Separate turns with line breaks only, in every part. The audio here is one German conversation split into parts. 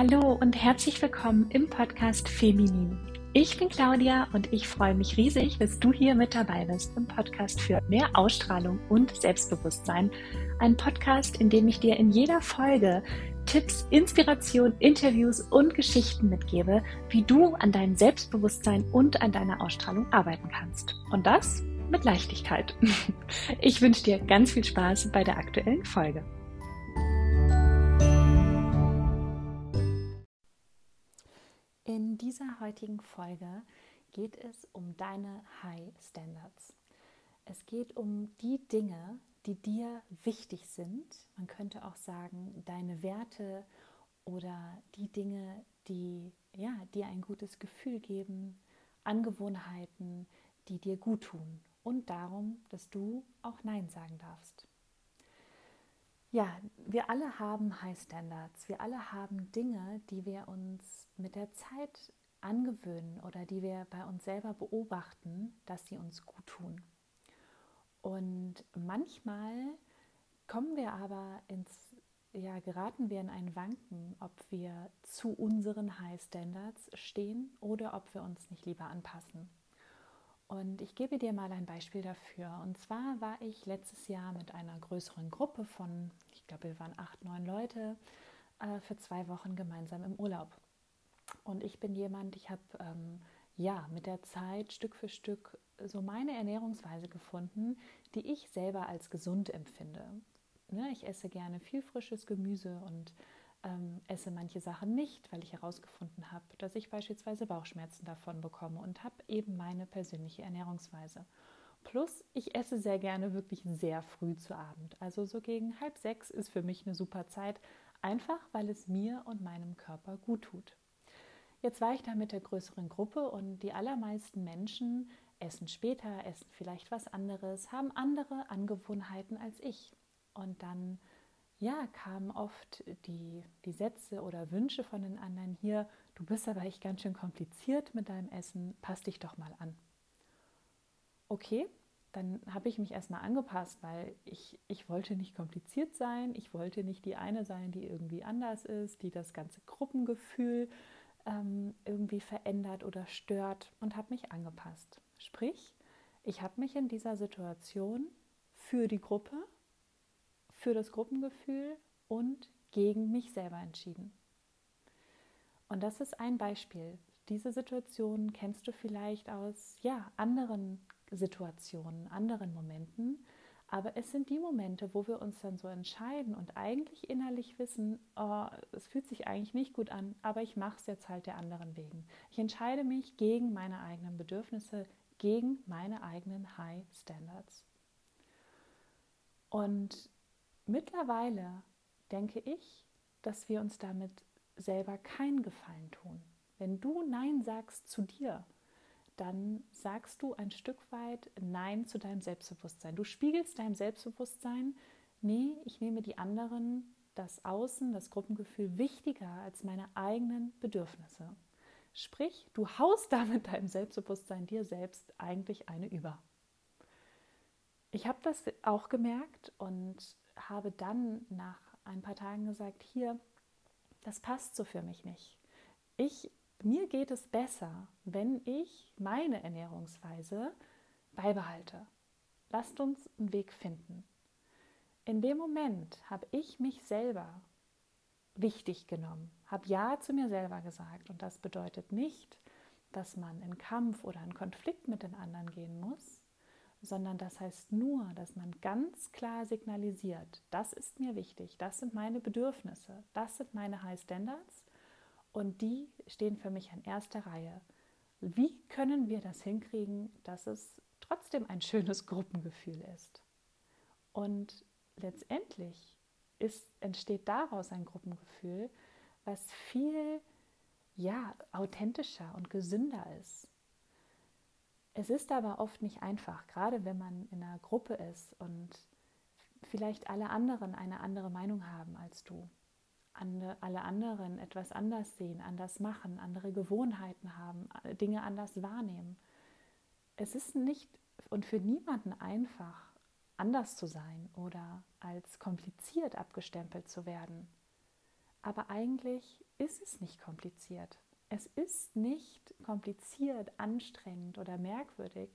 Hallo und herzlich willkommen im Podcast Feminin. Ich bin Claudia und ich freue mich riesig, dass du hier mit dabei bist im Podcast für mehr Ausstrahlung und Selbstbewusstsein. Ein Podcast, in dem ich dir in jeder Folge Tipps, Inspiration, Interviews und Geschichten mitgebe, wie du an deinem Selbstbewusstsein und an deiner Ausstrahlung arbeiten kannst. Und das mit Leichtigkeit. Ich wünsche dir ganz viel Spaß bei der aktuellen Folge. In dieser heutigen Folge geht es um deine High Standards. Es geht um die Dinge, die dir wichtig sind. Man könnte auch sagen, deine Werte oder die Dinge, die ja, dir ein gutes Gefühl geben, Angewohnheiten, die dir gut tun und darum, dass du auch Nein sagen darfst. Ja, wir alle haben High Standards. Wir alle haben Dinge, die wir uns mit der Zeit angewöhnen oder die wir bei uns selber beobachten, dass sie uns gut tun. Und manchmal kommen wir aber ins, ja, geraten wir in ein Wanken, ob wir zu unseren High Standards stehen oder ob wir uns nicht lieber anpassen. Und ich gebe dir mal ein Beispiel dafür. Und zwar war ich letztes Jahr mit einer größeren Gruppe von, ich glaube, wir waren acht, neun Leute, äh, für zwei Wochen gemeinsam im Urlaub. Und ich bin jemand, ich habe ähm, ja mit der Zeit Stück für Stück so meine Ernährungsweise gefunden, die ich selber als gesund empfinde. Ne, ich esse gerne viel frisches Gemüse und ähm, esse manche Sachen nicht, weil ich herausgefunden habe, dass ich beispielsweise Bauchschmerzen davon bekomme und habe eben meine persönliche Ernährungsweise. Plus, ich esse sehr gerne wirklich sehr früh zu Abend. Also so gegen halb sechs ist für mich eine super Zeit, einfach weil es mir und meinem Körper gut tut. Jetzt war ich da mit der größeren Gruppe und die allermeisten Menschen essen später, essen vielleicht was anderes, haben andere Angewohnheiten als ich. Und dann ja, kamen oft die, die Sätze oder Wünsche von den anderen hier, du bist aber echt ganz schön kompliziert mit deinem Essen, pass dich doch mal an. Okay, dann habe ich mich erstmal angepasst, weil ich, ich wollte nicht kompliziert sein, ich wollte nicht die eine sein, die irgendwie anders ist, die das ganze Gruppengefühl ähm, irgendwie verändert oder stört und habe mich angepasst. Sprich, ich habe mich in dieser Situation für die Gruppe für das Gruppengefühl und gegen mich selber entschieden. Und das ist ein Beispiel. Diese Situation kennst du vielleicht aus ja, anderen Situationen, anderen Momenten. Aber es sind die Momente, wo wir uns dann so entscheiden und eigentlich innerlich wissen, oh, es fühlt sich eigentlich nicht gut an, aber ich mache es jetzt halt der anderen wegen. Ich entscheide mich gegen meine eigenen Bedürfnisse, gegen meine eigenen High Standards. Und Mittlerweile denke ich, dass wir uns damit selber keinen Gefallen tun. Wenn du Nein sagst zu dir, dann sagst du ein Stück weit Nein zu deinem Selbstbewusstsein. Du spiegelst deinem Selbstbewusstsein, nee, ich nehme die anderen, das Außen, das Gruppengefühl wichtiger als meine eigenen Bedürfnisse. Sprich, du haust damit deinem Selbstbewusstsein dir selbst eigentlich eine über. Ich habe das auch gemerkt und habe dann nach ein paar Tagen gesagt, hier, das passt so für mich nicht. Ich, mir geht es besser, wenn ich meine Ernährungsweise beibehalte. Lasst uns einen Weg finden. In dem Moment habe ich mich selber wichtig genommen, habe Ja zu mir selber gesagt. Und das bedeutet nicht, dass man in Kampf oder in Konflikt mit den anderen gehen muss, sondern das heißt nur, dass man ganz klar signalisiert, das ist mir wichtig, das sind meine Bedürfnisse, das sind meine High Standards und die stehen für mich an erster Reihe. Wie können wir das hinkriegen, dass es trotzdem ein schönes Gruppengefühl ist? Und letztendlich ist, entsteht daraus ein Gruppengefühl, was viel ja, authentischer und gesünder ist. Es ist aber oft nicht einfach, gerade wenn man in einer Gruppe ist und vielleicht alle anderen eine andere Meinung haben als du. Alle anderen etwas anders sehen, anders machen, andere Gewohnheiten haben, Dinge anders wahrnehmen. Es ist nicht und für niemanden einfach, anders zu sein oder als kompliziert abgestempelt zu werden. Aber eigentlich ist es nicht kompliziert. Es ist nicht kompliziert, anstrengend oder merkwürdig,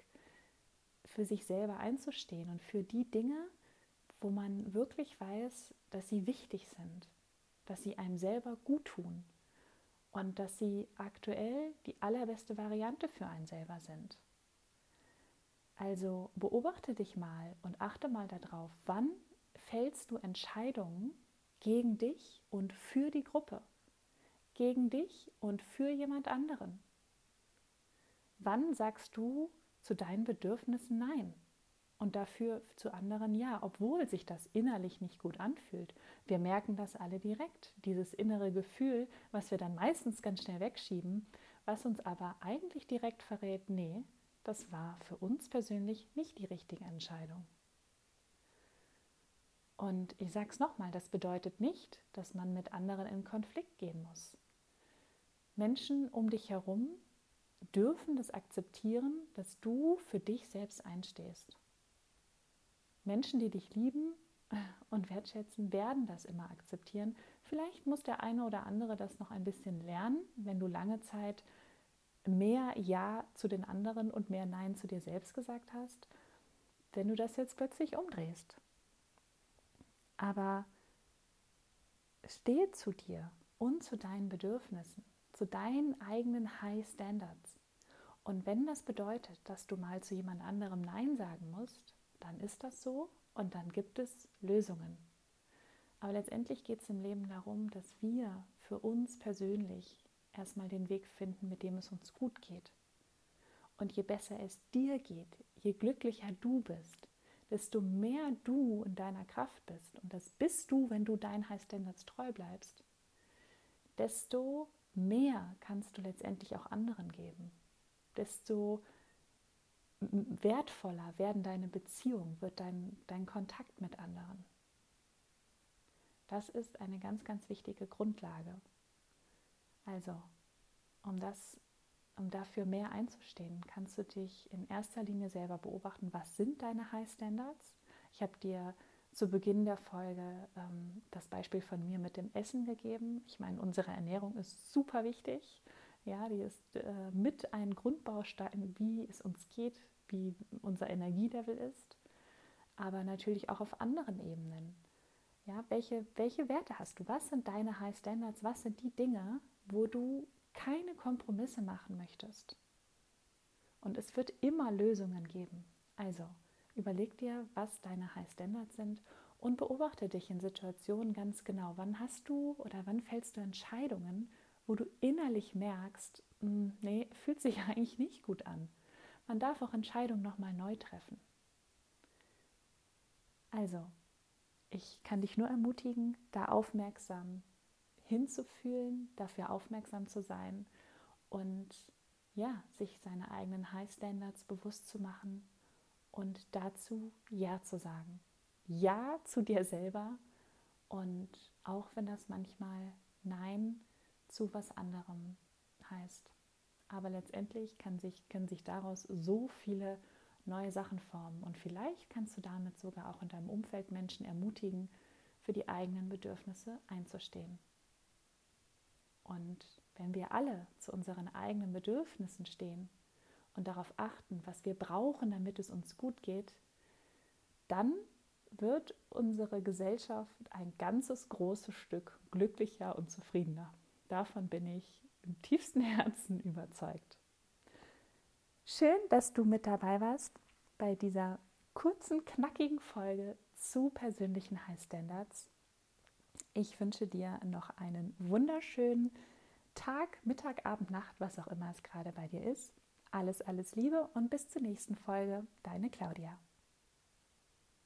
für sich selber einzustehen und für die Dinge, wo man wirklich weiß, dass sie wichtig sind, dass sie einem selber gut tun und dass sie aktuell die allerbeste Variante für einen selber sind. Also beobachte dich mal und achte mal darauf, wann fällst du Entscheidungen gegen dich und für die Gruppe, gegen dich und für jemand anderen. Wann sagst du zu deinen Bedürfnissen Nein und dafür zu anderen Ja, obwohl sich das innerlich nicht gut anfühlt? Wir merken das alle direkt, dieses innere Gefühl, was wir dann meistens ganz schnell wegschieben, was uns aber eigentlich direkt verrät, nee, das war für uns persönlich nicht die richtige Entscheidung. Und ich sage es nochmal, das bedeutet nicht, dass man mit anderen in Konflikt gehen muss. Menschen um dich herum dürfen das akzeptieren, dass du für dich selbst einstehst. Menschen, die dich lieben und wertschätzen, werden das immer akzeptieren. Vielleicht muss der eine oder andere das noch ein bisschen lernen, wenn du lange Zeit mehr Ja zu den anderen und mehr Nein zu dir selbst gesagt hast, wenn du das jetzt plötzlich umdrehst. Aber stehe zu dir und zu deinen Bedürfnissen, zu deinen eigenen High Standards. Und wenn das bedeutet, dass du mal zu jemand anderem Nein sagen musst, dann ist das so und dann gibt es Lösungen. Aber letztendlich geht es im Leben darum, dass wir für uns persönlich erstmal den Weg finden, mit dem es uns gut geht. Und je besser es dir geht, je glücklicher du bist, desto mehr du in deiner Kraft bist, und das bist du, wenn du deinen High Standards treu bleibst, desto mehr kannst du letztendlich auch anderen geben. Desto wertvoller werden deine Beziehungen, wird dein, dein Kontakt mit anderen. Das ist eine ganz, ganz wichtige Grundlage. Also, um das um dafür mehr einzustehen, kannst du dich in erster Linie selber beobachten, was sind deine High Standards. Ich habe dir zu Beginn der Folge ähm, das Beispiel von mir mit dem Essen gegeben. Ich meine, unsere Ernährung ist super wichtig. Ja, die ist äh, mit ein Grundbaustein, wie es uns geht, wie unser Energielevel ist, aber natürlich auch auf anderen Ebenen. Ja, welche, welche Werte hast du? Was sind deine High Standards? Was sind die Dinge, wo du keine Kompromisse machen möchtest. Und es wird immer Lösungen geben. Also überleg dir, was deine High Standards sind und beobachte dich in Situationen ganz genau. Wann hast du oder wann fällst du Entscheidungen, wo du innerlich merkst, hm, nee, fühlt sich eigentlich nicht gut an. Man darf auch Entscheidungen nochmal neu treffen. Also, ich kann dich nur ermutigen, da aufmerksam hinzufühlen, dafür aufmerksam zu sein und ja, sich seine eigenen High Standards bewusst zu machen und dazu Ja zu sagen. Ja zu dir selber und auch wenn das manchmal Nein zu was anderem heißt. Aber letztendlich kann sich, können sich daraus so viele neue Sachen formen und vielleicht kannst du damit sogar auch in deinem Umfeld Menschen ermutigen, für die eigenen Bedürfnisse einzustehen. Und wenn wir alle zu unseren eigenen Bedürfnissen stehen und darauf achten, was wir brauchen, damit es uns gut geht, dann wird unsere Gesellschaft ein ganzes großes Stück glücklicher und zufriedener. Davon bin ich im tiefsten Herzen überzeugt. Schön, dass du mit dabei warst bei dieser kurzen, knackigen Folge zu persönlichen High Standards. Ich wünsche dir noch einen wunderschönen Tag, Mittag, Abend, Nacht, was auch immer es gerade bei dir ist. Alles, alles Liebe und bis zur nächsten Folge. Deine Claudia.